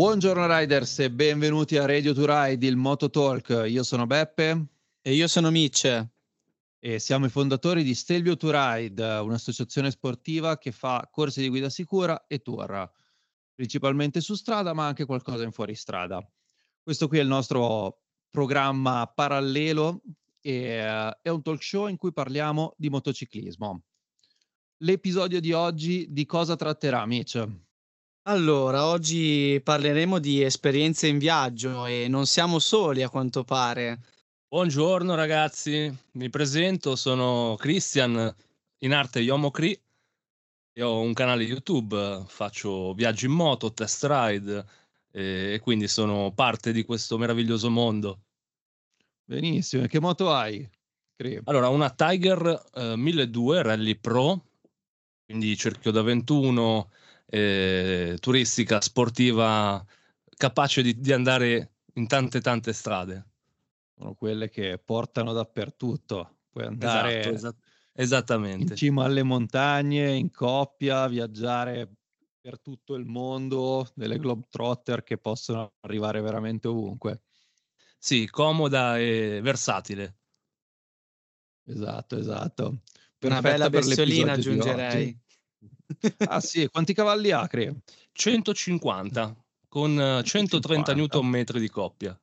Buongiorno riders e benvenuti a Radio to Ride, il Moto Talk. Io sono Beppe e io sono Mitch e siamo i fondatori di Stelvio to Ride, un'associazione sportiva che fa corsi di guida sicura e tour, principalmente su strada ma anche qualcosa in fuoristrada. Questo qui è il nostro programma parallelo e uh, è un talk show in cui parliamo di motociclismo. L'episodio di oggi di cosa tratterà, Mitch? Allora, oggi parleremo di esperienze in viaggio e non siamo soli a quanto pare. Buongiorno ragazzi, mi presento, sono Christian, in arte Yomo Cree. Io ho un canale YouTube, faccio viaggi in moto, test ride e quindi sono parte di questo meraviglioso mondo. Benissimo, e che moto hai? Cree? Allora, una Tiger eh, 1200 Rally Pro, quindi cerchio da 21 eh, turistica, sportiva, capace di, di, andare in tante tante strade. Sono quelle che portano dappertutto. Puoi andare esatto, esat- esattamente. in cima alle montagne, in coppia, viaggiare per tutto il mondo, delle globetrotter che possono arrivare veramente ovunque. Sì, comoda e versatile. Esatto, esatto. Perfetta Una bella bestolina aggiungerei. Ah sì, quanti cavalli ha, Cre? 150 con 130 Nm di coppia.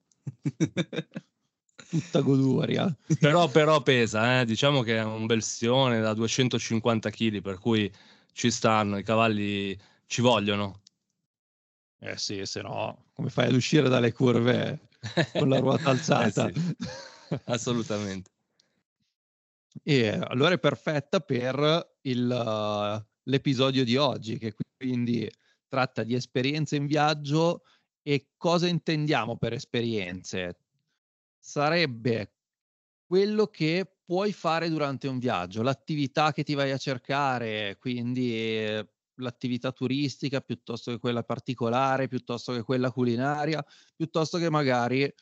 Tutta goduria. Però, però pesa, eh? diciamo che è un bel sione da 250 kg, per cui ci stanno, i cavalli ci vogliono. Eh sì, se no, come fai ad uscire dalle curve con la ruota alzata? eh sì, assolutamente. E allora è perfetta per il, l'episodio di oggi, che quindi tratta di esperienze in viaggio e cosa intendiamo per esperienze. Sarebbe quello che puoi fare durante un viaggio, l'attività che ti vai a cercare, quindi eh, l'attività turistica piuttosto che quella particolare, piuttosto che quella culinaria, piuttosto che magari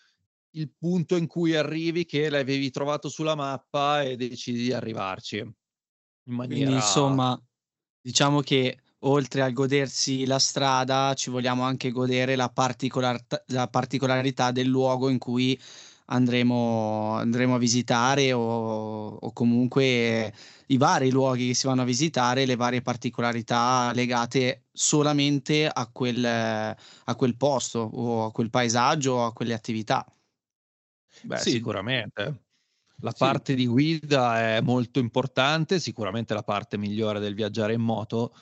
il punto in cui arrivi che l'avevi trovato sulla mappa e decidi di arrivarci. In maniera... Quindi, insomma, diciamo che oltre a godersi la strada ci vogliamo anche godere la, particolar- la particolarità del luogo in cui andremo, andremo a visitare o, o, comunque i vari luoghi che si vanno a visitare, le varie particolarità legate solamente a quel, a quel posto o a quel paesaggio o a quelle attività. Beh, sì. sicuramente. La sì. parte di guida è molto importante, sicuramente la parte migliore del viaggiare in moto,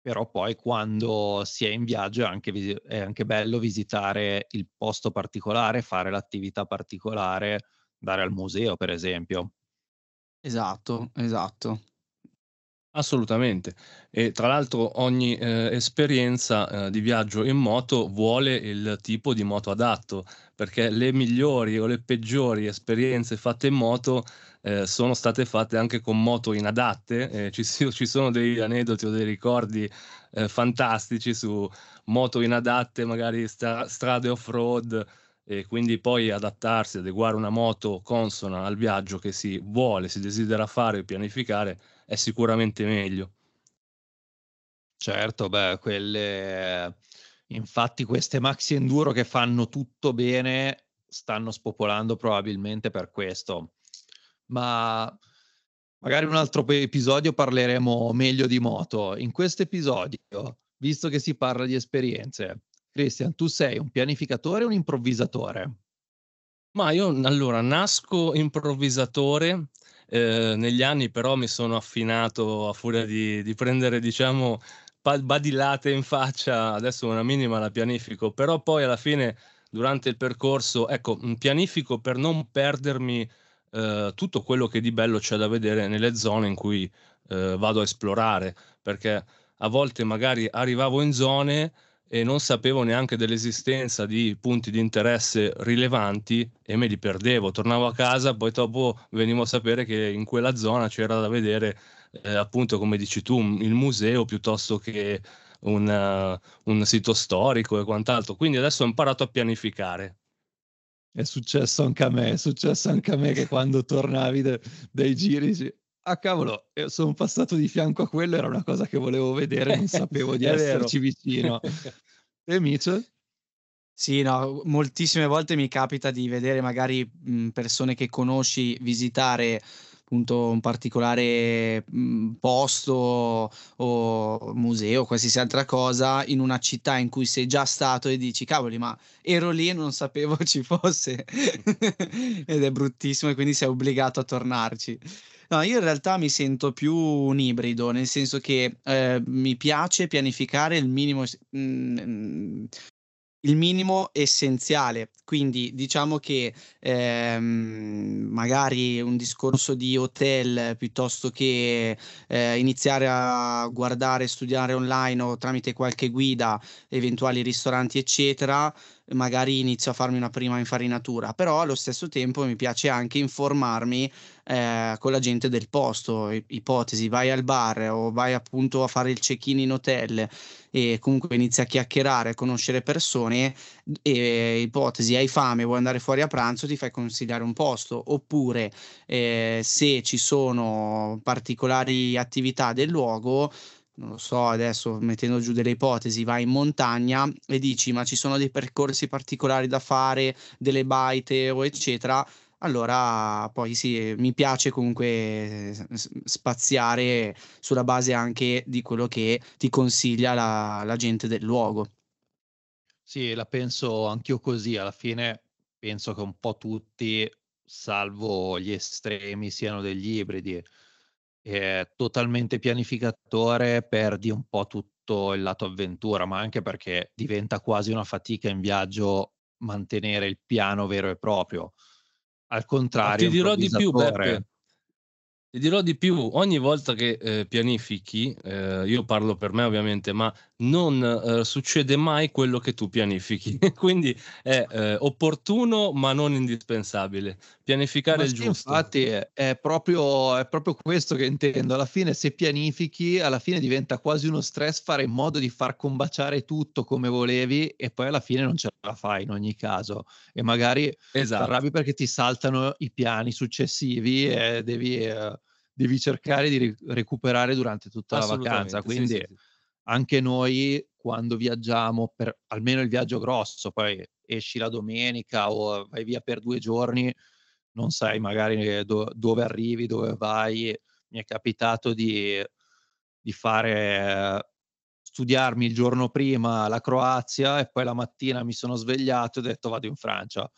però poi quando si è in viaggio è anche, vis- è anche bello visitare il posto particolare, fare l'attività particolare, andare al museo, per esempio. Esatto, esatto. Assolutamente. E tra l'altro ogni eh, esperienza eh, di viaggio in moto vuole il tipo di moto adatto, perché le migliori o le peggiori esperienze fatte in moto eh, sono state fatte anche con moto inadatte. Eh, ci, ci, sono degli aneddoti o dei ricordi eh, fantastici su moto inadatte, magari stra- strade off-road, e quindi poi adattarsi, adeguare una moto consona al viaggio che si vuole, si desidera fare e pianificare è sicuramente meglio. Certo, beh, quelle infatti queste maxi enduro che fanno tutto bene stanno spopolando probabilmente per questo. Ma magari un altro episodio parleremo meglio di moto. In questo episodio, visto che si parla di esperienze, Christian, tu sei un pianificatore o un improvvisatore? Ma io allora nasco improvvisatore eh, negli anni però mi sono affinato a furia di, di prendere, diciamo, badilate in faccia, adesso una minima la pianifico, però poi alla fine durante il percorso, ecco, pianifico per non perdermi eh, tutto quello che di bello c'è da vedere nelle zone in cui eh, vado a esplorare, perché a volte magari arrivavo in zone e non sapevo neanche dell'esistenza di punti di interesse rilevanti e me li perdevo. Tornavo a casa, poi dopo venivo a sapere che in quella zona c'era da vedere, eh, appunto, come dici tu, il museo piuttosto che un, uh, un sito storico e quant'altro. Quindi adesso ho imparato a pianificare. È successo anche a me, è successo anche a me che quando tornavi de- dai giri ah cavolo, sono passato di fianco a quello, era una cosa che volevo vedere, non sapevo di esserci vero. vicino. E Mitchell? Sì, no, moltissime volte mi capita di vedere magari mh, persone che conosci visitare appunto un particolare mh, posto o museo, qualsiasi altra cosa in una città in cui sei già stato e dici cavoli, ma ero lì e non sapevo ci fosse ed è bruttissimo e quindi sei obbligato a tornarci. No, io in realtà mi sento più un ibrido, nel senso che eh, mi piace pianificare il minimo, mh, il minimo essenziale. Quindi diciamo che ehm, magari un discorso di hotel piuttosto che eh, iniziare a guardare, studiare online o tramite qualche guida, eventuali ristoranti, eccetera, magari inizio a farmi una prima infarinatura, però allo stesso tempo mi piace anche informarmi eh, con la gente del posto, ipotesi, vai al bar o vai appunto a fare il check-in in hotel e comunque inizi a chiacchierare, a conoscere persone e ipotesi, hai fame, vuoi andare fuori a pranzo, ti fai consigliare un posto, oppure eh, se ci sono particolari attività del luogo, non lo so, adesso mettendo giù delle ipotesi, vai in montagna e dici ma ci sono dei percorsi particolari da fare, delle baite o eccetera, allora poi sì, mi piace comunque spaziare sulla base anche di quello che ti consiglia la, la gente del luogo. Sì, la penso anch'io così, alla fine penso che un po' tutti, salvo gli estremi, siano degli ibridi eh, totalmente pianificatore, perdi un po' tutto il lato avventura, ma anche perché diventa quasi una fatica in viaggio mantenere il piano vero e proprio. Al contrario, ma ti dirò di più, Beppe. Ti dirò di più, ogni volta che eh, pianifichi, eh, io parlo per me ovviamente, ma non eh, succede mai quello che tu pianifichi, quindi è eh, opportuno ma non indispensabile. Pianificare ma il sì, giusto. Infatti è, è, proprio, è proprio questo che intendo, alla fine se pianifichi, alla fine diventa quasi uno stress fare in modo di far combaciare tutto come volevi e poi alla fine non ce la fai in ogni caso e magari esatto. arrabbi perché ti saltano i piani successivi e devi eh, devi cercare di recuperare durante tutta la vacanza. Quindi sì, sì, sì. anche noi quando viaggiamo, per almeno il viaggio grosso, poi esci la domenica o vai via per due giorni, non sai magari do- dove arrivi, dove vai. Mi è capitato di, di fare studiarmi il giorno prima la Croazia e poi la mattina mi sono svegliato e ho detto vado in Francia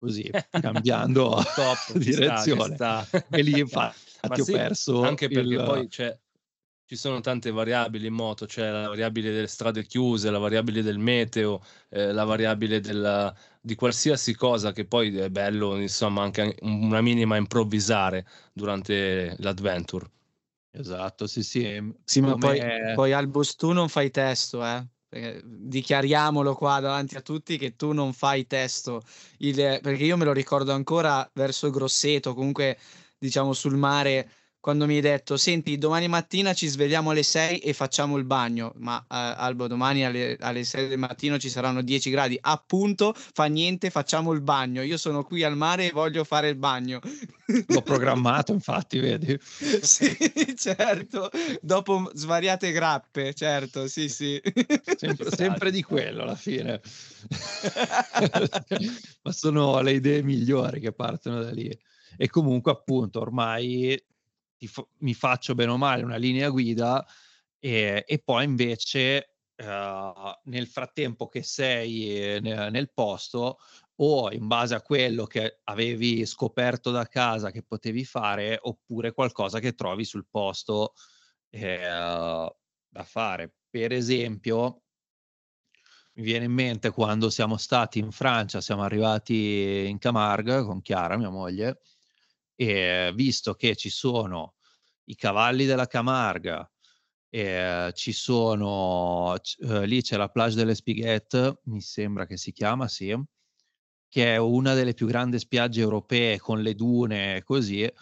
così cambiando Top, direzione sta, sta. e lì infatti sì, ho perso anche perché il... poi c'è ci sono tante variabili in moto, c'è la variabile delle strade chiuse, la variabile del meteo, eh, la variabile della, di qualsiasi cosa che poi è bello, insomma, anche una minima improvvisare durante l'adventure. Esatto, sì, sì. Sì, ma poi, poi Albus tu non fai testo, eh? Dichiariamolo qua davanti a tutti che tu non fai testo. Il, perché io me lo ricordo ancora verso Grosseto comunque diciamo sul mare quando mi hai detto senti domani mattina ci svegliamo alle 6 e facciamo il bagno. Ma eh, Albo domani alle, alle 6 del mattino ci saranno 10 gradi. Appunto fa niente facciamo il bagno. Io sono qui al mare e voglio fare il bagno. L'ho programmato infatti vedi? Sì certo. Dopo svariate grappe certo sì sì. Sempre, sempre di quello alla fine. Ma sono le idee migliori che partono da lì. E comunque appunto ormai f- mi faccio bene o male una linea guida e, e poi invece uh, nel frattempo che sei nel, nel posto o in base a quello che avevi scoperto da casa che potevi fare oppure qualcosa che trovi sul posto eh, da fare. Per esempio, mi viene in mente quando siamo stati in Francia, siamo arrivati in Camargue con Chiara, mia moglie, e visto che ci sono i cavalli della Camarga, eh, ci sono, eh, lì c'è la plage delle Spiguette, mi sembra che si chiama, sì, che è una delle più grandi spiagge europee con le dune e così, e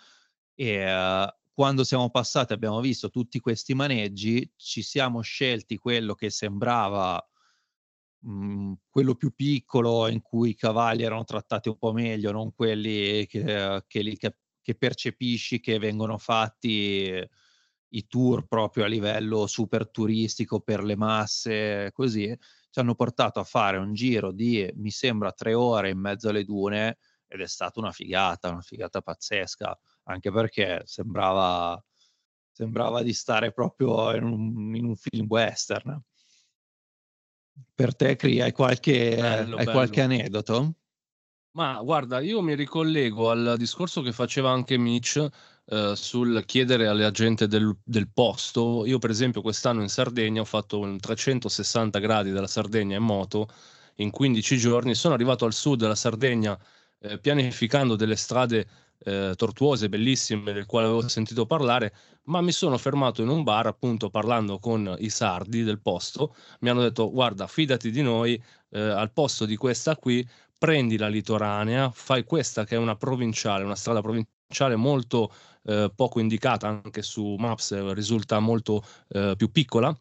eh, quando siamo passati abbiamo visto tutti questi maneggi, ci siamo scelti quello che sembrava mhmm, quello più piccolo in cui i cavalli erano trattati un po' meglio, non quelli che, che li che che percepisci che vengono fatti i tour proprio a livello super turistico per le masse, così, ci hanno portato a fare un giro di, mi sembra, tre ore in mezzo alle dune ed è stata una figata, una figata pazzesca, anche perché sembrava, sembrava di stare proprio in un, in un film western. Per te, Cri, hai qualche, bello, hai bello. qualche aneddoto? Ma guarda, io mi ricollego al discorso che faceva anche Mitch eh, sul chiedere alla gente del, del, posto. Io, per esempio, quest'anno in Sardegna ho fatto un 360 gradi dalla Sardegna in moto in 15 giorni. Sono arrivato al sud della Sardegna eh, pianificando delle strade eh, tortuose, bellissime, del quale avevo sentito parlare, ma mi sono fermato in un bar appunto parlando con i sardi del posto. Mi hanno detto: Guarda, fidati di noi, eh, al posto di questa qui prendi la litoranea, fai questa che è una provinciale, una strada provinciale molto eh, poco indicata anche su Maps, eh, risulta molto eh, più piccola,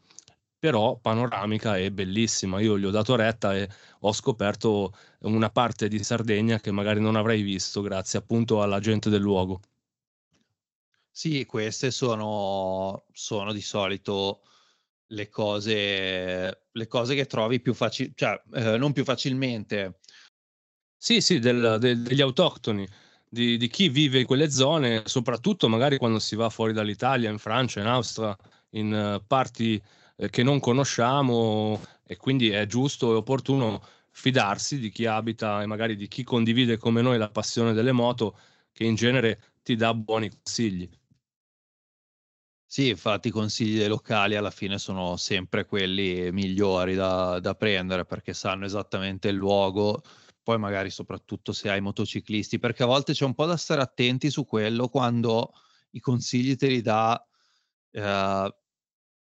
però panoramica e bellissima. Io gli ho dato retta e ho scoperto una parte di Sardegna che magari non avrei visto grazie appunto alla gente del luogo. Sì, queste sono, sono di solito le cose, le cose che trovi più facilmente, cioè eh, non più facilmente, sì, sì, del del degli autoctoni, di di chi vive in quelle zone, soprattutto magari quando si va fuori dall'Italia, in Francia, in Austria, in eh, parti, ehm, che non conosciamo e quindi è giusto e opportuno fidarsi di chi abita e magari di chi condivide come noi la passione delle moto, che in genere ti dà buoni consigli. Sì, infatti i consigli dei locali alla fine sono sempre quelli migliori da da prendere, perché sanno esattamente il luogo poi magari soprattutto se hai motociclisti, perché a volte c'è un po' da stare attenti su quello quando i consigli te li dà eh,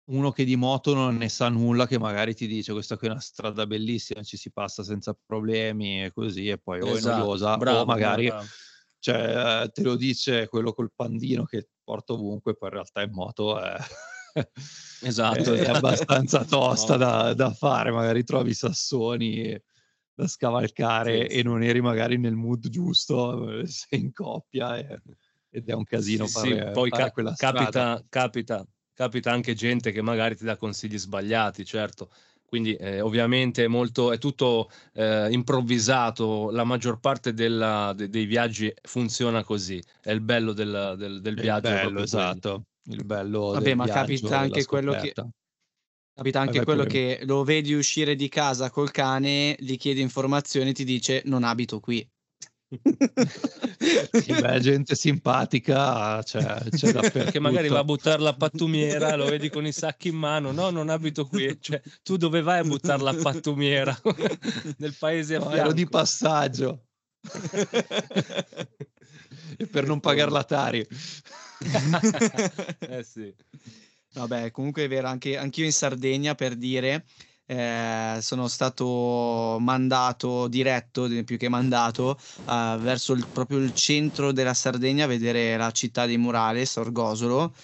uno che di moto non ne sa nulla, che magari ti dice questa qui è una strada bellissima, ci si passa senza problemi e così, e poi esatto, o è esatto, noiosa, bravo, o magari bravo. Cioè, te lo dice quello col pandino che porta ovunque, poi in realtà in moto è... esatto, è, è abbastanza tosta no. da, da, fare, magari trovi i sassoni da scavalcare sì, e non eri magari nel mood giusto, eh, sei in coppia e, ed è un casino sì, fare, sì. Poi fare ca- quella capita, capita, capita anche gente che magari ti dà consigli sbagliati, certo. Quindi eh, ovviamente è, molto, è tutto eh, improvvisato, la maggior parte della, de, dei viaggi funziona così, è il bello del, del, del viaggio. Bello, esatto, il bello Vabbè, ma capita anche quello che Capita anche vai, quello che lo vedi uscire di casa col cane, gli chiedi informazioni, ti dice non abito qui. sì, beh, gente simpatica cioè, c'è perché magari va a buttare la pattumiera lo vedi con i sacchi in mano no non abito qui cioè, tu dove vai a buttare la pattumiera? Nel paese no, ero di passaggio. E per non pagare la Tari eh sì Vabbè, comunque è vero, anche anch'io in Sardegna per dire, eh, sono stato mandato diretto, più che mandato, eh, verso il, proprio il centro della Sardegna a vedere la città di Murales, Orgosolo.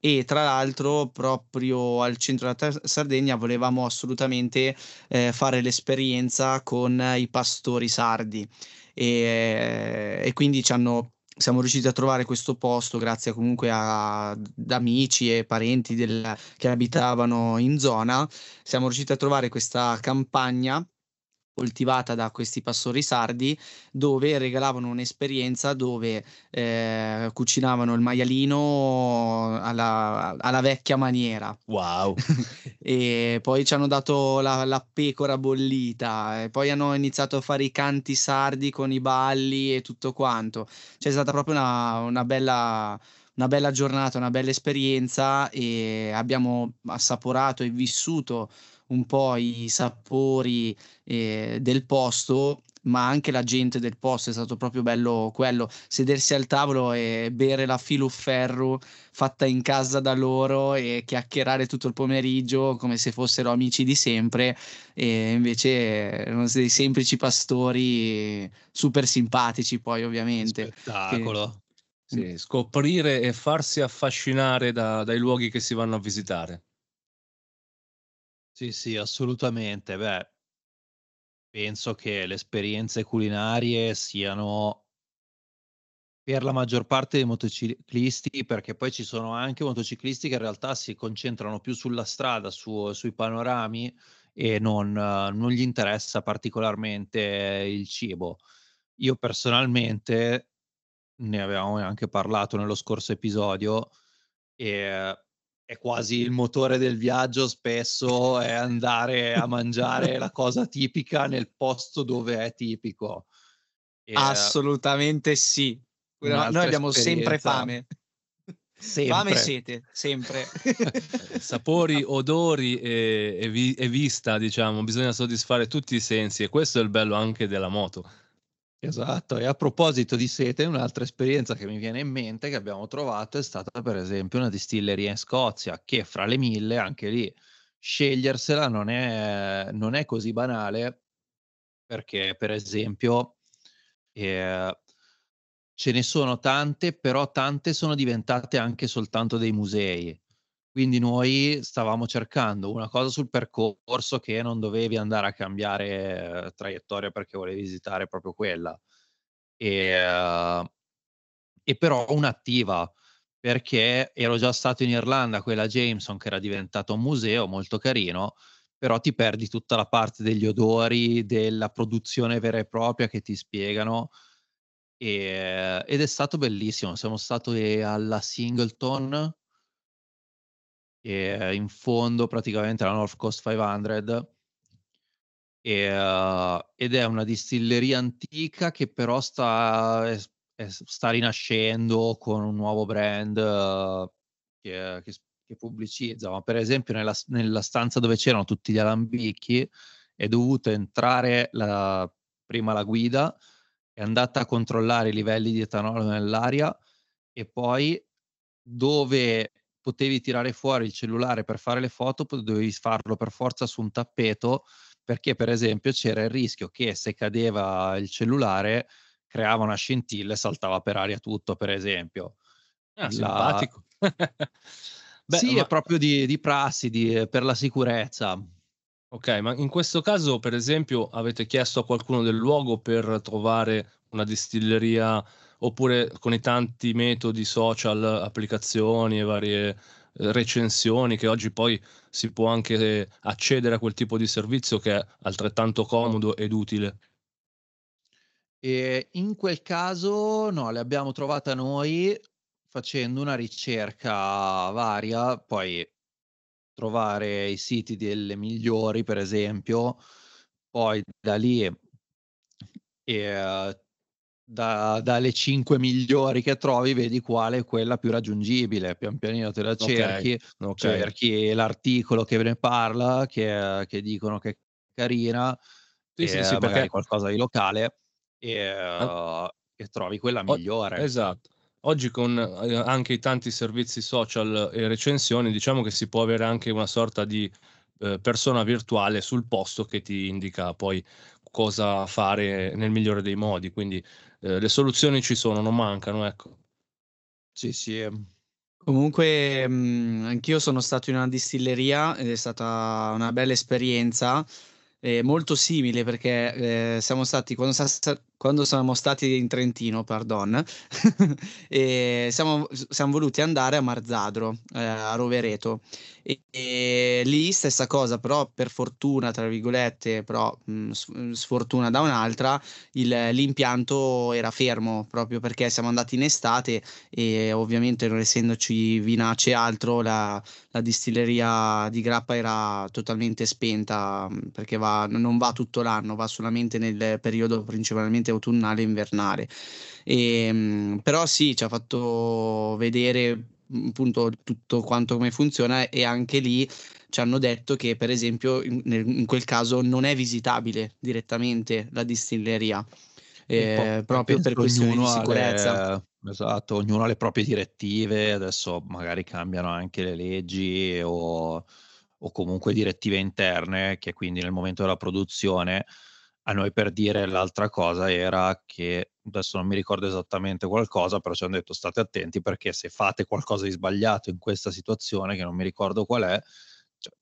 E tra l'altro, proprio al centro della Sardegna volevamo assolutamente eh, fare l'esperienza con i pastori sardi. E, e quindi ci hanno siamo riusciti a trovare questo posto grazie comunque ad amici e parenti del, che abitavano in zona. Siamo riusciti a trovare questa campagna coltivata da questi pastori sardi dove regalavano un'esperienza dove eh, cucinavano il maialino alla, alla vecchia maniera. Wow! e poi ci hanno dato la, la, pecora bollita e poi hanno iniziato a fare i canti sardi con i balli e tutto quanto. C'è stata proprio una, una bella una bella giornata, una bella esperienza e abbiamo assaporato e vissuto un po' i sapori eh, del posto ma anche la gente del posto è stato proprio bello quello, sedersi al tavolo e bere la filuferro fatta in casa da loro e chiacchierare tutto il pomeriggio come se fossero amici di sempre e invece erano dei semplici pastori super simpatici poi ovviamente. Spettacolo. Che... Sì, scoprire e farsi affascinare da, dai luoghi che si vanno a visitare. Sì, sì, assolutamente. Beh, penso che le esperienze culinarie siano per la maggior parte dei motociclisti, perché poi ci sono anche motociclisti che in realtà si concentrano più sulla strada, su, sui panorami e non, non gli interessa particolarmente il cibo. Io personalmente, ne avevamo anche parlato nello scorso episodio, e è quasi il motore del viaggio spesso è andare a mangiare la cosa tipica nel posto dove è tipico. E Assolutamente sì. Noi abbiamo sempre fame. Sempre. Fame e sete, sempre. Sapori, odori e, e, vi, e, vista, diciamo, bisogna soddisfare tutti i sensi e questo è il bello anche della moto. Esatto, e a proposito di sete, un'altra esperienza che mi viene in mente che abbiamo trovato è stata per esempio una distilleria in Scozia che fra le mille, anche lì, scegliersela non è, non è così banale perché per esempio eh, ce ne sono tante, però tante sono diventate anche soltanto dei musei. Quindi noi stavamo cercando una cosa sul percorso che non dovevi andare a cambiare eh, traiettoria perché volevi visitare proprio quella. E, uh, e però un'attiva perché ero già stato in Irlanda, quella Jameson che era diventata un museo molto carino, però ti perdi tutta la parte degli odori, della produzione vera e propria che ti spiegano. E, ed è stato bellissimo. Siamo stati alla Singleton, e in fondo praticamente alla North Coast 500 e, uh, ed è una distilleria antica che però sta, è, è, sta rinascendo con un nuovo brand uh, che, che, che, pubblicizza. Ma per esempio nella, nella, stanza dove c'erano tutti gli alambicchi è dovuto entrare la, prima la guida, è andata a controllare i livelli di etanolo nell'aria e poi dove potevi tirare fuori il cellulare per fare le foto, dovevi farlo per forza su un tappeto, perché per esempio c'era il rischio che se cadeva il cellulare creava una scintilla e saltava per aria tutto, per esempio. Ah, la... simpatico. Beh, sì, ma... è proprio di, di prassi, di, per la sicurezza. Ok, ma in questo caso, per esempio, avete chiesto a qualcuno del luogo per trovare una distilleria oppure con i tanti metodi social, applicazioni e varie eh, recensioni che oggi poi si può anche accedere a quel tipo di servizio che è altrettanto comodo ed utile. E in quel caso no, le abbiamo trovate noi facendo una ricerca varia, poi trovare i siti delle migliori, per esempio, poi da lì eh, da, dalle 5 migliori che trovi, vedi quale è quella più raggiungibile. Pian pianino te la cerchi, okay, okay. cerchi l'articolo che ne parla, che, che dicono che è carina, sì, e sì, sì, perché qualcosa di locale, e, uh, e trovi quella migliore. O, esatto. Oggi con eh, anche i tanti servizi social e recensioni, diciamo che si può avere anche una sorta di eh, persona virtuale sul posto che ti indica poi cosa fare nel migliore dei modi. Quindi eh, le soluzioni ci sono, non mancano, ecco. Sì, sì. Ehm. Comunque, mh, mhmm, anch'io sono stato in una distilleria ed è stata una bella esperienza, eh, molto simile perché eh, siamo stati, quando, quando siamo stati in Trentino, pardon, siamo, siamo voluti andare a Marzadro, eh, a Rovereto. E, e, lì stessa cosa, però per fortuna, tra virgolette, però mh, sfortuna da un'altra, il, l'impianto era fermo proprio perché siamo andati in estate e ovviamente non essendoci vinace e altro, la, la distilleria di Grappa era totalmente spenta perché va, non va tutto l'anno, va solamente nel periodo principalmente autunnale e invernale. E, ehm, però sì, ci ha fatto vedere appunto tutto quanto come funziona e anche lì ci hanno detto che per esempio in, in quel caso non è visitabile direttamente la distilleria eh, proprio per questioni di sicurezza. Le, esatto, ognuno ha le proprie direttive, adesso magari cambiano anche le leggi o, o comunque direttive interne che quindi nel momento della produzione a noi per dire l'altra cosa era che adesso non mi ricordo esattamente qualcosa, però ci hanno detto state attenti perché se fate qualcosa di sbagliato in questa situazione, che non mi ricordo qual è,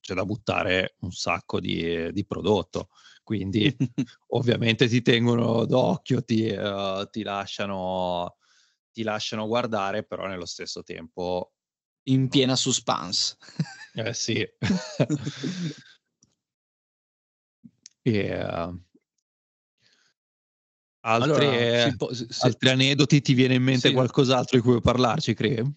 c'è, da buttare un sacco di, di prodotto. Quindi ovviamente ti tengono d'occhio, ti, uh, ti, lasciano, ti lasciano guardare, però nello stesso tempo... In piena suspense. eh sì. E, uh, altre, allora, po- se, altri aneddoti ti viene in mente sì. qualcos'altro di cui parlarci, credi?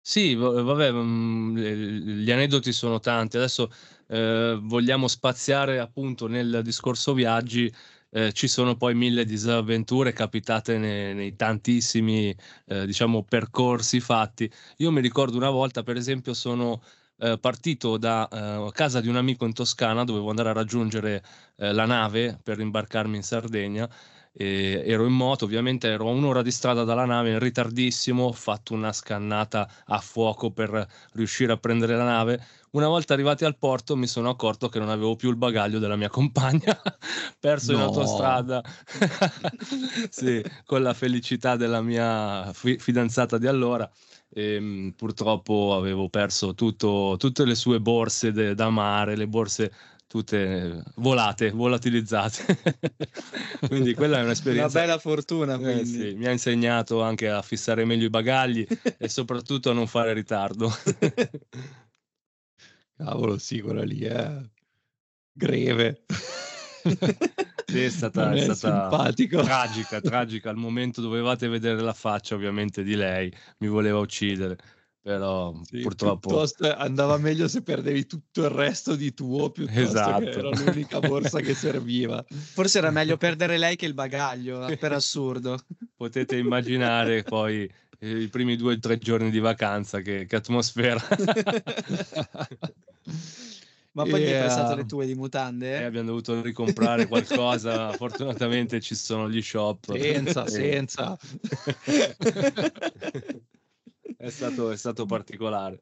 Sì, vabbè, mm, gli aneddoti sono tanti. Adesso eh, vogliamo spaziare appunto nel discorso viaggi. Eh, ci sono poi mille disavventure capitate nei, nei tantissimi, eh, diciamo, percorsi fatti. Io mi ricordo una volta, per esempio, sono eh, partito da eh, casa di un amico in Toscana, dovevo andare a raggiungere eh, la nave per imbarcarmi in Sardegna e ero in moto, ovviamente ero a un'ora di strada dalla nave, in ritardissimo, ho fatto una scannata a fuoco per riuscire a prendere la nave. Una volta arrivati al porto mi sono accorto che non avevo più il bagaglio della mia compagna, perso no. in autostrada, sì, con la felicità della mia fi- fidanzata di allora. E, ehm, purtroppo avevo perso tutto, tutte le sue borse de- da mare, le borse tutte volate, volatilizzate. quindi quella è un'esperienza. Una bella fortuna. Eh, sì, mi ha insegnato anche a fissare meglio i bagagli e soprattutto a non fare ritardo. Cavolo, sì, quella lì è greve. Sì, è stata, è, è stata tragica, tragica. Al momento dovevate vedere la faccia ovviamente di lei, mi voleva uccidere però sì, purtroppo andava meglio se perdevi tutto il resto di tuo piuttosto esatto. che era l'unica borsa che serviva. Forse era meglio perdere lei che il bagaglio per assurdo. Potete immaginare poi eh, i primi due o tre giorni di vacanza che, che atmosfera ma poi yeah. mi hai prestato le tue di mutande? Eh? abbiamo dovuto ricomprare qualcosa. Fortunatamente ci sono gli shop. Senza, senza. è, stato, è stato particolare.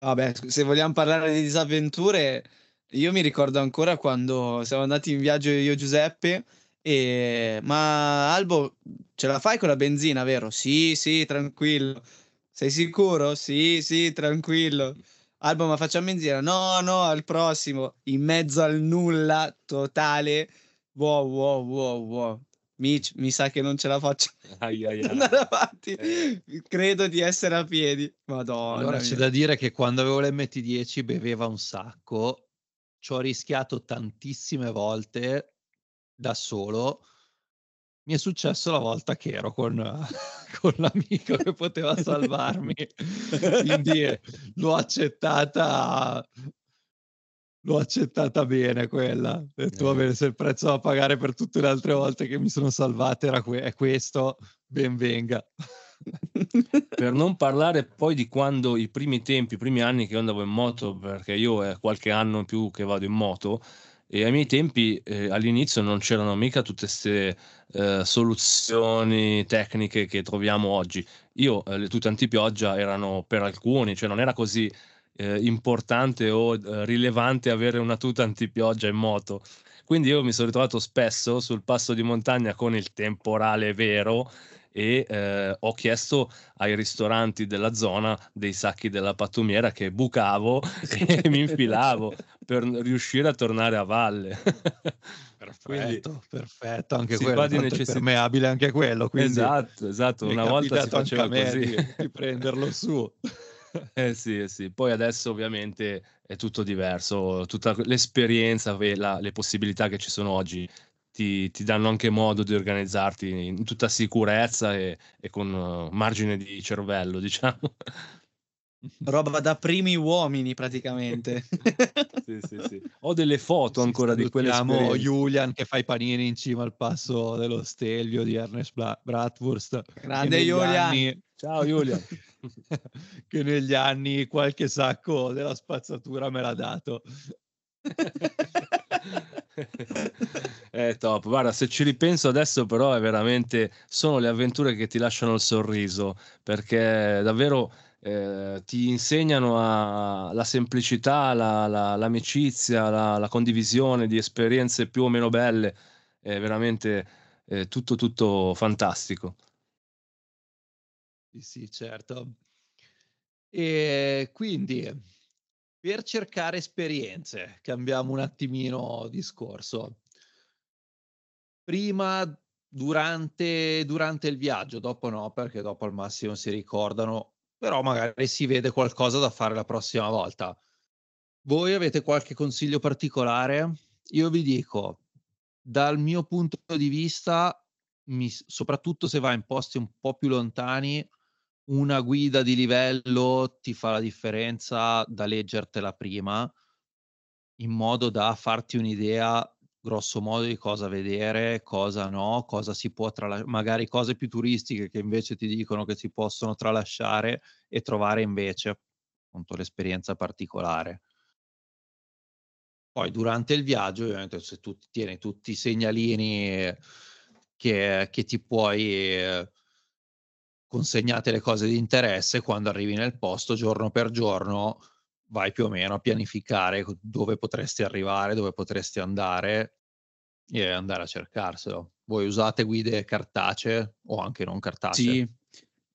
Vabbè, se vogliamo parlare di disavventure, io mi ricordo ancora quando siamo andati in viaggio io e Giuseppe e... Ma Albo, ce la fai con la benzina, vero? Sì, sì, tranquillo. Sei sicuro? Sì, sì, tranquillo. Albo, ma facciamo benzina? No, no, al prossimo. In mezzo al nulla totale. Wow, wow, wow, wow. Mitch, mi sa che non ce la faccio ai, ai, ai. andare avanti. Eh. Credo di essere a piedi. Madonna. Allora c'è da dire che quando avevo l'MT10 beveva un sacco. Ci ho rischiato tantissime volte da solo. Mi è successo la volta che ero con, con l'amico che poteva salvarmi. Quindi l'ho accettata l'ho accettata bene quella. Ho detto, va bene, se il prezzo da pagare per tutte le altre volte che mi sono salvate era que- è questo, ben venga. per non parlare poi di quando i primi tempi, i primi anni che andavo in moto, perché io è qualche anno in più che vado in moto, e ai miei tempi eh, all'inizio non c'erano mica tutte queste eh, soluzioni tecniche che troviamo oggi. Io eh, le tute antipioggia erano per alcuni, cioè non era così eh, importante o eh, rilevante avere una tuta antipioggia in moto. Quindi io mi sono ritrovato spesso sul passo di montagna con il temporale vero e eh, ho chiesto ai ristoranti della zona dei sacchi della pattumiera che bucavo e mi infilavo per riuscire a tornare a valle. Perfetto, quindi, perfetto, anche quello è necess- permeabile anche quello. Esatto, esatto, una volta si faceva così. Di, prenderlo su. Eh sì, eh sì, poi adesso ovviamente è tutto diverso, tutta l'esperienza e la, le possibilità che ci sono oggi ti, ti, danno anche modo di organizzarti in tutta sicurezza e, e con uh, margine di cervello, diciamo. Roba da primi uomini praticamente. sì, sì, sì. Ho delle foto ancora di quelle Abbiamo Julian che fa i panini in cima al passo dello Stelvio di Ernest Bratwurst. Grande Julian! Anni... Ciao Julian! che negli anni qualche sacco della spazzatura me l'ha dato. È top. Guarda, se ci ripenso adesso, però, è veramente sono le avventure che ti lasciano il sorriso perché davvero eh, ti insegnano a, la semplicità, la, la, l'amicizia, la, la, condivisione di esperienze più o meno belle. È veramente eh, tutto, tutto fantastico. Sì, sì, certo. E quindi per cercare esperienze, cambiamo un attimino discorso. Prima, durante, durante il viaggio, dopo no, perché dopo al massimo si ricordano, però magari si vede qualcosa da fare la prossima volta. Voi avete qualche consiglio particolare? Io vi dico, dal mio punto di vista, mi, soprattutto se vai in posti un po' più lontani, una guida di livello ti fa la differenza da leggertela prima, in modo da farti un'idea grosso modo di cosa vedere, cosa no, cosa si può tralasciare, magari cose più turistiche che invece ti dicono che si possono tralasciare e trovare invece appunto l'esperienza particolare. Poi durante il viaggio, ovviamente, se tu tieni tutti i segnalini che, che ti puoi eh, consegnate le cose di interesse, quando arrivi nel posto, giorno per giorno, vai più o meno a pianificare dove potresti arrivare, dove potresti andare e andare a cercarselo. Voi usate guide cartacee o anche non cartacee? Sì,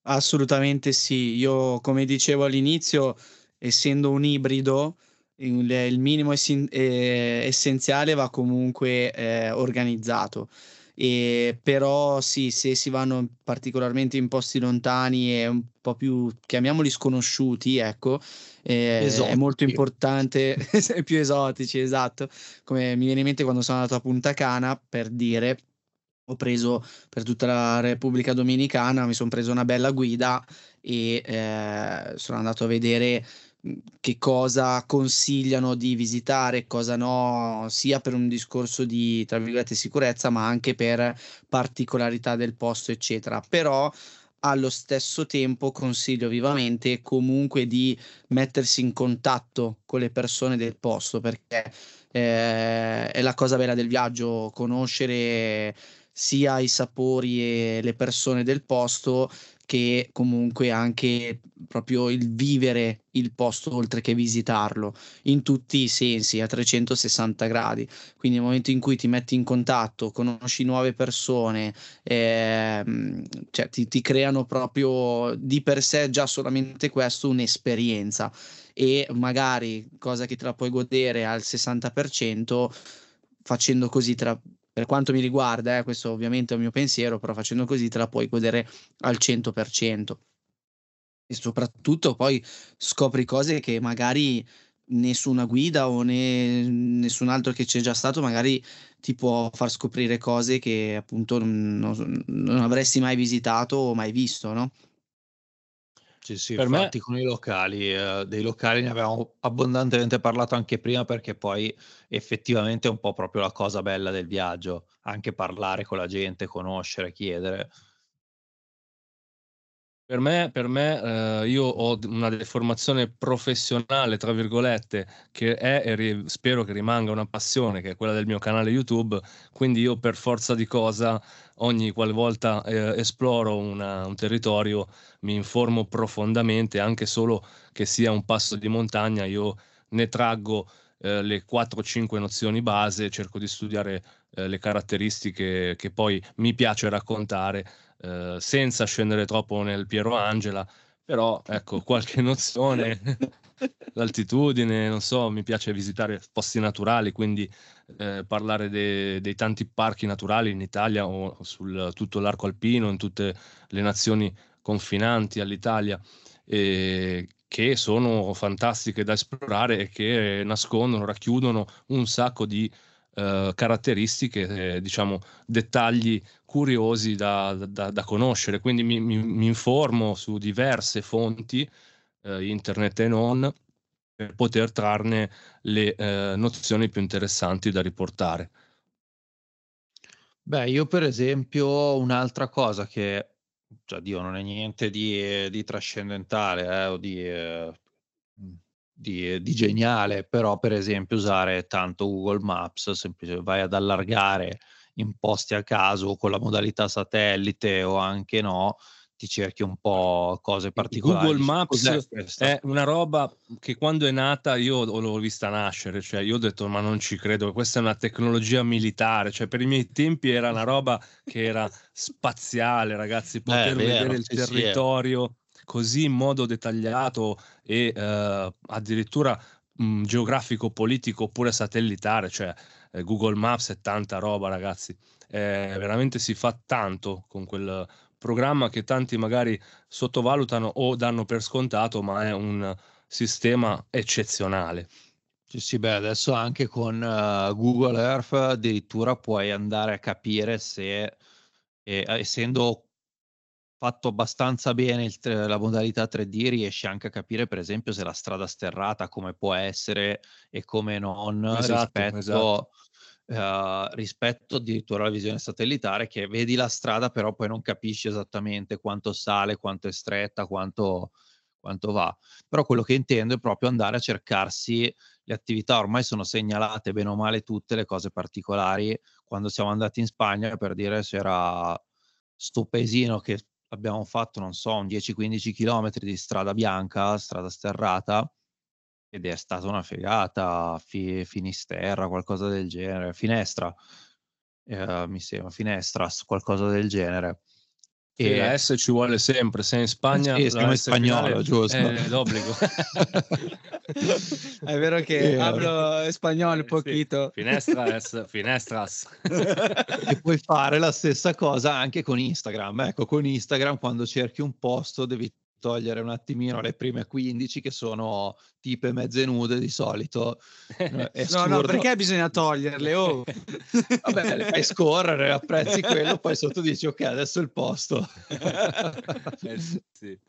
assolutamente sì. Io, come dicevo all'inizio, essendo un ibrido, il, minimo eh, essenziale va comunque eh, organizzato. E però sì, se si vanno particolarmente in posti lontani e un po' più, chiamiamoli sconosciuti, ecco, eh, è molto importante, più esotici, esatto, come mi viene in mente quando sono andato a Punta Cana, per dire, ho preso per tutta la Repubblica Dominicana, mi sono preso una bella guida e eh, sono andato a vedere che cosa consigliano di visitare, cosa no, sia per un discorso di, tra virgolette, sicurezza, ma anche per particolarità del posto, eccetera. Però allo stesso tempo consiglio vivamente comunque di mettersi in contatto con le persone del posto perché eh, è la cosa bella del viaggio, conoscere sia i sapori e le persone del posto che comunque anche proprio il vivere il posto oltre che visitarlo in tutti i sensi a 360 gradi. Quindi nel momento in cui ti metti in contatto conosci nuove persone ehm, cioè ti, ti creano proprio di per sé già solamente questo un'esperienza. E magari cosa che te la puoi godere al 60% facendo così tra per quanto mi riguarda, eh, questo ovviamente è il mio pensiero, però facendo così te la puoi godere al 100%. E soprattutto poi scopri cose che magari nessuna guida o né, nessun altro che c'è già stato magari ti può far scoprire cose che appunto non, non avresti mai visitato o mai visto, no? Sì, sì, per infatti me... con i locali, eh, dei locali ne avevamo abbondantemente parlato anche prima perché poi effettivamente è un po' proprio la cosa bella del viaggio, anche parlare con la gente, conoscere, chiedere. Per me, per me eh, io ho una deformazione professionale, tra virgolette, che è e ri- spero che rimanga una passione, che è quella del mio canale YouTube. Quindi io per forza di cosa, ogni qualvolta eh, esploro una, un territorio, mi informo profondamente, anche solo che sia un passo di montagna, io ne traggo eh, le 4-5 nozioni base, cerco di studiare eh, le caratteristiche che poi mi piace raccontare eh, senza scendere troppo nel Piero Angela, però ecco qualche nozione, l'altitudine, non so, mi piace visitare posti naturali, quindi eh, parlare de- dei tanti parchi naturali in Italia o su tutto l'arco alpino, in tutte le nazioni confinanti all'Italia. E che sono fantastiche da esplorare e che nascondono, racchiudono un sacco di eh, caratteristiche, eh, diciamo, dettagli curiosi da, da, da conoscere. Quindi mi, mi, mi, informo su diverse fonti, eh, internet e non, per poter trarne le eh, nozioni più interessanti da riportare. Beh, io per esempio un'altra cosa che, cioè Dio, non è niente di, di trascendentale eh, o di, eh, di, di, geniale, però per esempio usare tanto Google Maps, semplicemente vai ad allargare in posti a caso con la modalità satellite o anche no, ti cerchi un po' cose particolari. Google Maps è una roba che quando è nata io l'ho vista nascere, cioè io ho detto ma non ci credo, questa è una tecnologia militare, cioè per i miei tempi era una roba che era spaziale, ragazzi, poter Beh, vedere il sì, territorio. Sì, così in modo dettagliato e eh, addirittura geografico, politico oppure satellitare, cioè eh, Google Maps è tanta roba ragazzi, eh, veramente si fa tanto con quel programma che tanti magari sottovalutano o danno per scontato, ma è un sistema eccezionale. Sì, sì, beh, adesso anche con uh, Google Earth addirittura puoi andare a capire se, eh, essendo fatto abbastanza bene il, la modalità 3D, riesci anche a capire, per esempio, se la strada sterrata come può essere e come non esatto, rispetto, esatto. Uh, rispetto addirittura alla visione satellitare, che vedi la strada, però poi non capisci esattamente quanto sale, quanto è stretta, quanto, quanto va. Però quello che intendo è proprio andare a cercarsi le attività ormai sono segnalate bene o male tutte le cose particolari. Quando siamo andati in Spagna, per dire, c'era sto paesino che abbiamo fatto, non so, un 10-15 km di strada bianca, strada sterrata, ed è stata una figata, fi, Finisterra, qualcosa del genere, Finestra, eh, mi sembra, Finestra, qualcosa del genere. E la S ci vuole sempre, sei in Spagna. Sì, siamo in spagnolo, giusto. È d'obbligo. è vero che eh, hablo spagnolo un pochito. Sì. Finestras, finestras. e puoi fare la stessa cosa anche con Instagram. Ecco, con Instagram quando cerchi un posto devi togliere un attimino le prime 15 che sono tipe mezze nude di solito. no, no, perché bisogna toglierle? Oh. Vabbè, le fai scorrere, apprezzi quello, poi sotto dici ok, adesso è il posto. eh, sì.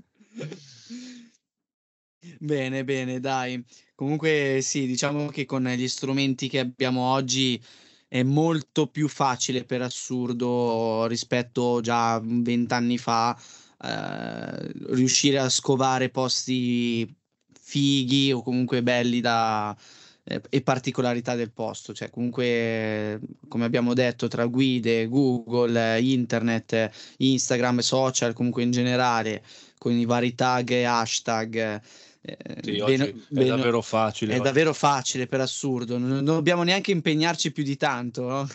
Bene, bene, dai. Comunque sì, diciamo che con gli strumenti che abbiamo oggi è molto più facile per assurdo rispetto già vent'anni fa eh, riuscire a scovare posti fighi o comunque belli da, eh, e particolarità del posto. Cioè, comunque, come abbiamo detto, tra guide, Google, internet, Instagram, social, comunque in generale, con i vari tag e hashtag. Eh, sì, bene, è bene, davvero facile. È oggi. davvero facile per assurdo, non, dobbiamo neanche impegnarci più di tanto. No?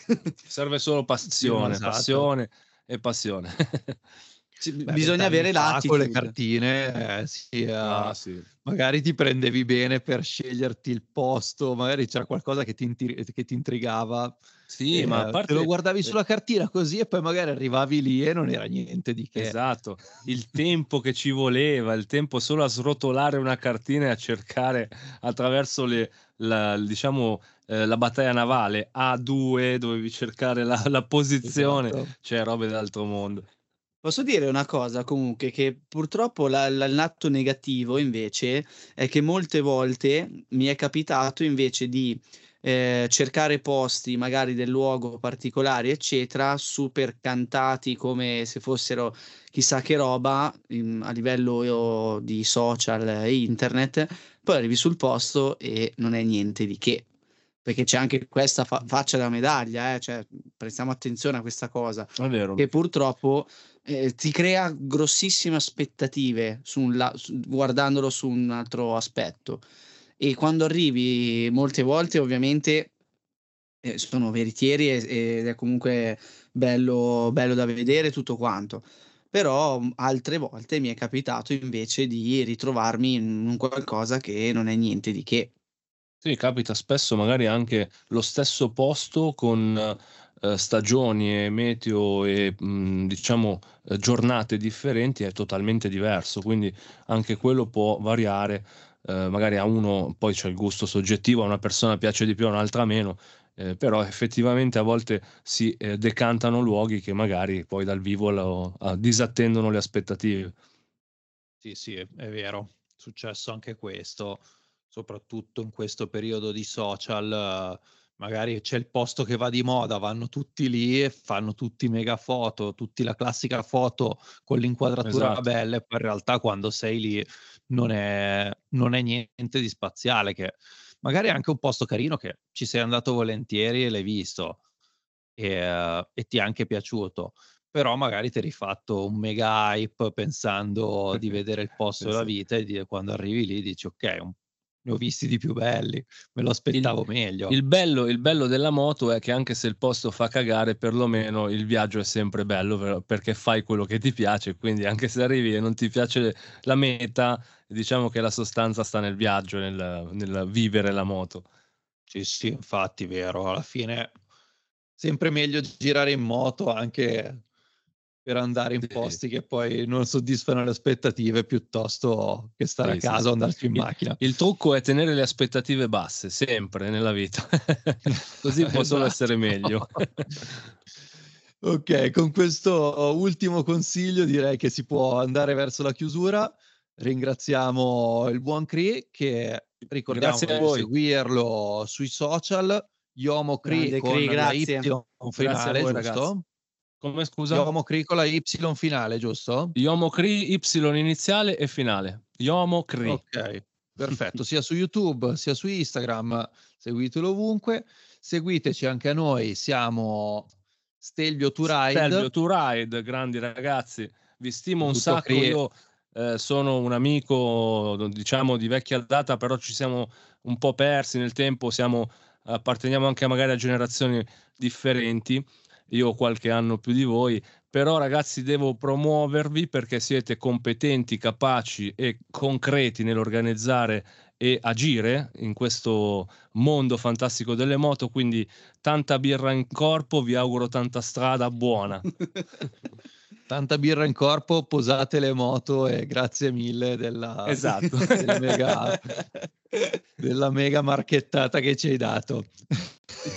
Serve solo passione, esatto. passione e passione. Beh, bisogna avere l'attitudine. Con le cartine, eh, sì, uh, ah, sì. magari ti prendevi bene per sceglierti il posto, magari c'era qualcosa che ti, intri- che ti intrigava. Sì, ma a parte... te lo guardavi sulla cartina così e poi magari arrivavi lì e non era niente di che. Esatto, il tempo che ci voleva, il tempo solo a srotolare una cartina e a cercare attraverso le, la, diciamo, eh, la battaglia navale A2, dovevi cercare la, la posizione, esatto. cioè robe d'altro mondo. Posso dire una cosa comunque che purtroppo la, la, l'atto negativo invece è che molte volte mi è capitato invece di eh, cercare posti magari del luogo particolari eccetera super cantati come se fossero chissà che roba in, a livello di social e internet poi arrivi sul posto e non è niente di che perché c'è anche questa fa- faccia della medaglia, eh? cioè, prestiamo attenzione a questa cosa. Che purtroppo eh, ti crea grossissime aspettative su la- su- guardandolo su un altro aspetto. E quando arrivi, molte volte ovviamente eh, sono veritieri ed è comunque bello, bello da vedere tutto quanto. Però altre volte mi è capitato invece di ritrovarmi in un qualcosa che non è niente di che. Sì, capita spesso magari anche lo stesso posto con eh, stagioni e meteo e diciamo eh, giornate differenti è totalmente diverso, quindi anche quello può variare. Eh, magari a uno poi c'è il gusto soggettivo, a una persona piace di più, a un'altra meno, eh, però effettivamente a volte si eh, decantano luoghi che magari poi dal vivo lo, ah, disattendono le aspettative. Sì, sì, è, è vero, è successo anche questo, soprattutto in questo periodo di social magari c'è il posto che va di moda, vanno tutti lì e fanno tutti mega foto, tutti la classica foto con l'inquadratura esatto. bella e poi in realtà quando sei lì non è, non è niente di spaziale, che magari è anche un posto carino che ci sei andato volentieri e l'hai visto e, e ti è anche piaciuto, però magari ti hai rifatto un mega hype pensando di vedere il posto della vita e di, quando arrivi lì dici ok, un ne ho visti di più belli, me lo aspettavo il, meglio. Il bello, il bello, della moto è che anche se il posto fa cagare, perlomeno il viaggio è sempre bello perché fai quello che ti piace, quindi anche se arrivi e non ti piace la meta, diciamo che la sostanza sta nel viaggio, nel, nel vivere la moto. Sì, sì, infatti, vero, alla fine sempre meglio girare in moto anche per andare in posti che poi non soddisfano le aspettative piuttosto che stare sì, a casa sì. o andarci in il, macchina. Il trucco è tenere le aspettative basse, sempre nella vita, così possono esatto. essere meglio. ok, con questo ultimo consiglio direi che si può andare verso la chiusura. Ringraziamo il buon Cree che ricordiamo di seguirlo sui social. Yomo Cree con Cree, la Y finale, giusto? Ragazzi. Come scusa? Yomo Cree con la Y finale, giusto? Yomo Cree Y iniziale e finale. Yomo Cree. Ok, perfetto. sia su YouTube sia su Instagram, seguitelo ovunque. Seguiteci anche a noi, siamo Stelvio to Ride. Stelvio to Ride, grandi ragazzi. Vi stimo un sacco. Cree. Io eh, sono un amico, diciamo, di vecchia data, però ci siamo un po' persi nel tempo, siamo, apparteniamo anche magari a generazioni differenti io ho qualche anno più di voi, però ragazzi devo promuovervi perché siete competenti, capaci e concreti nell'organizzare e agire in questo mondo fantastico delle moto, quindi tanta birra in corpo, vi auguro tanta strada buona. tanta birra in corpo, posate le moto e grazie mille della, esatto. della, mega, della mega marchettata che ci hai dato.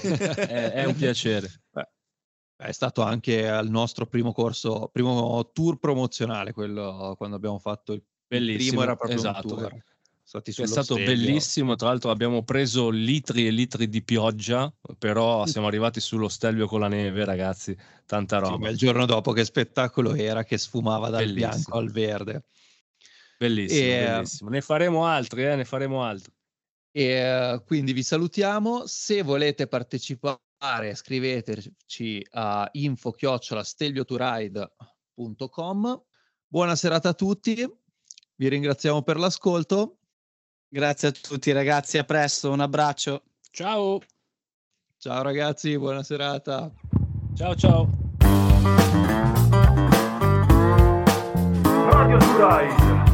è, è un piacere. È stato anche al nostro primo corso, primo tour promozionale, quello quando abbiamo fatto il, Bellissimo, il primo era proprio esatto. un tour. È stato stelio. bellissimo, tra l'altro abbiamo preso litri e litri di pioggia, però siamo arrivati sullo stelvio con la neve, ragazzi, tanta roba. Sì, il giorno dopo che spettacolo era che sfumava dal bellissimo. bianco al verde. Bellissimo, e, bellissimo. Ne faremo altri, eh, ne faremo altri. E quindi vi salutiamo. Se volete partecipare partecipare scriveteci a info-steglioturide.com. Buona serata a tutti, vi ringraziamo per l'ascolto. Grazie a tutti ragazzi, a presto, un abbraccio. Ciao. Ciao ragazzi, buona serata. Ciao ciao. Radio Turai.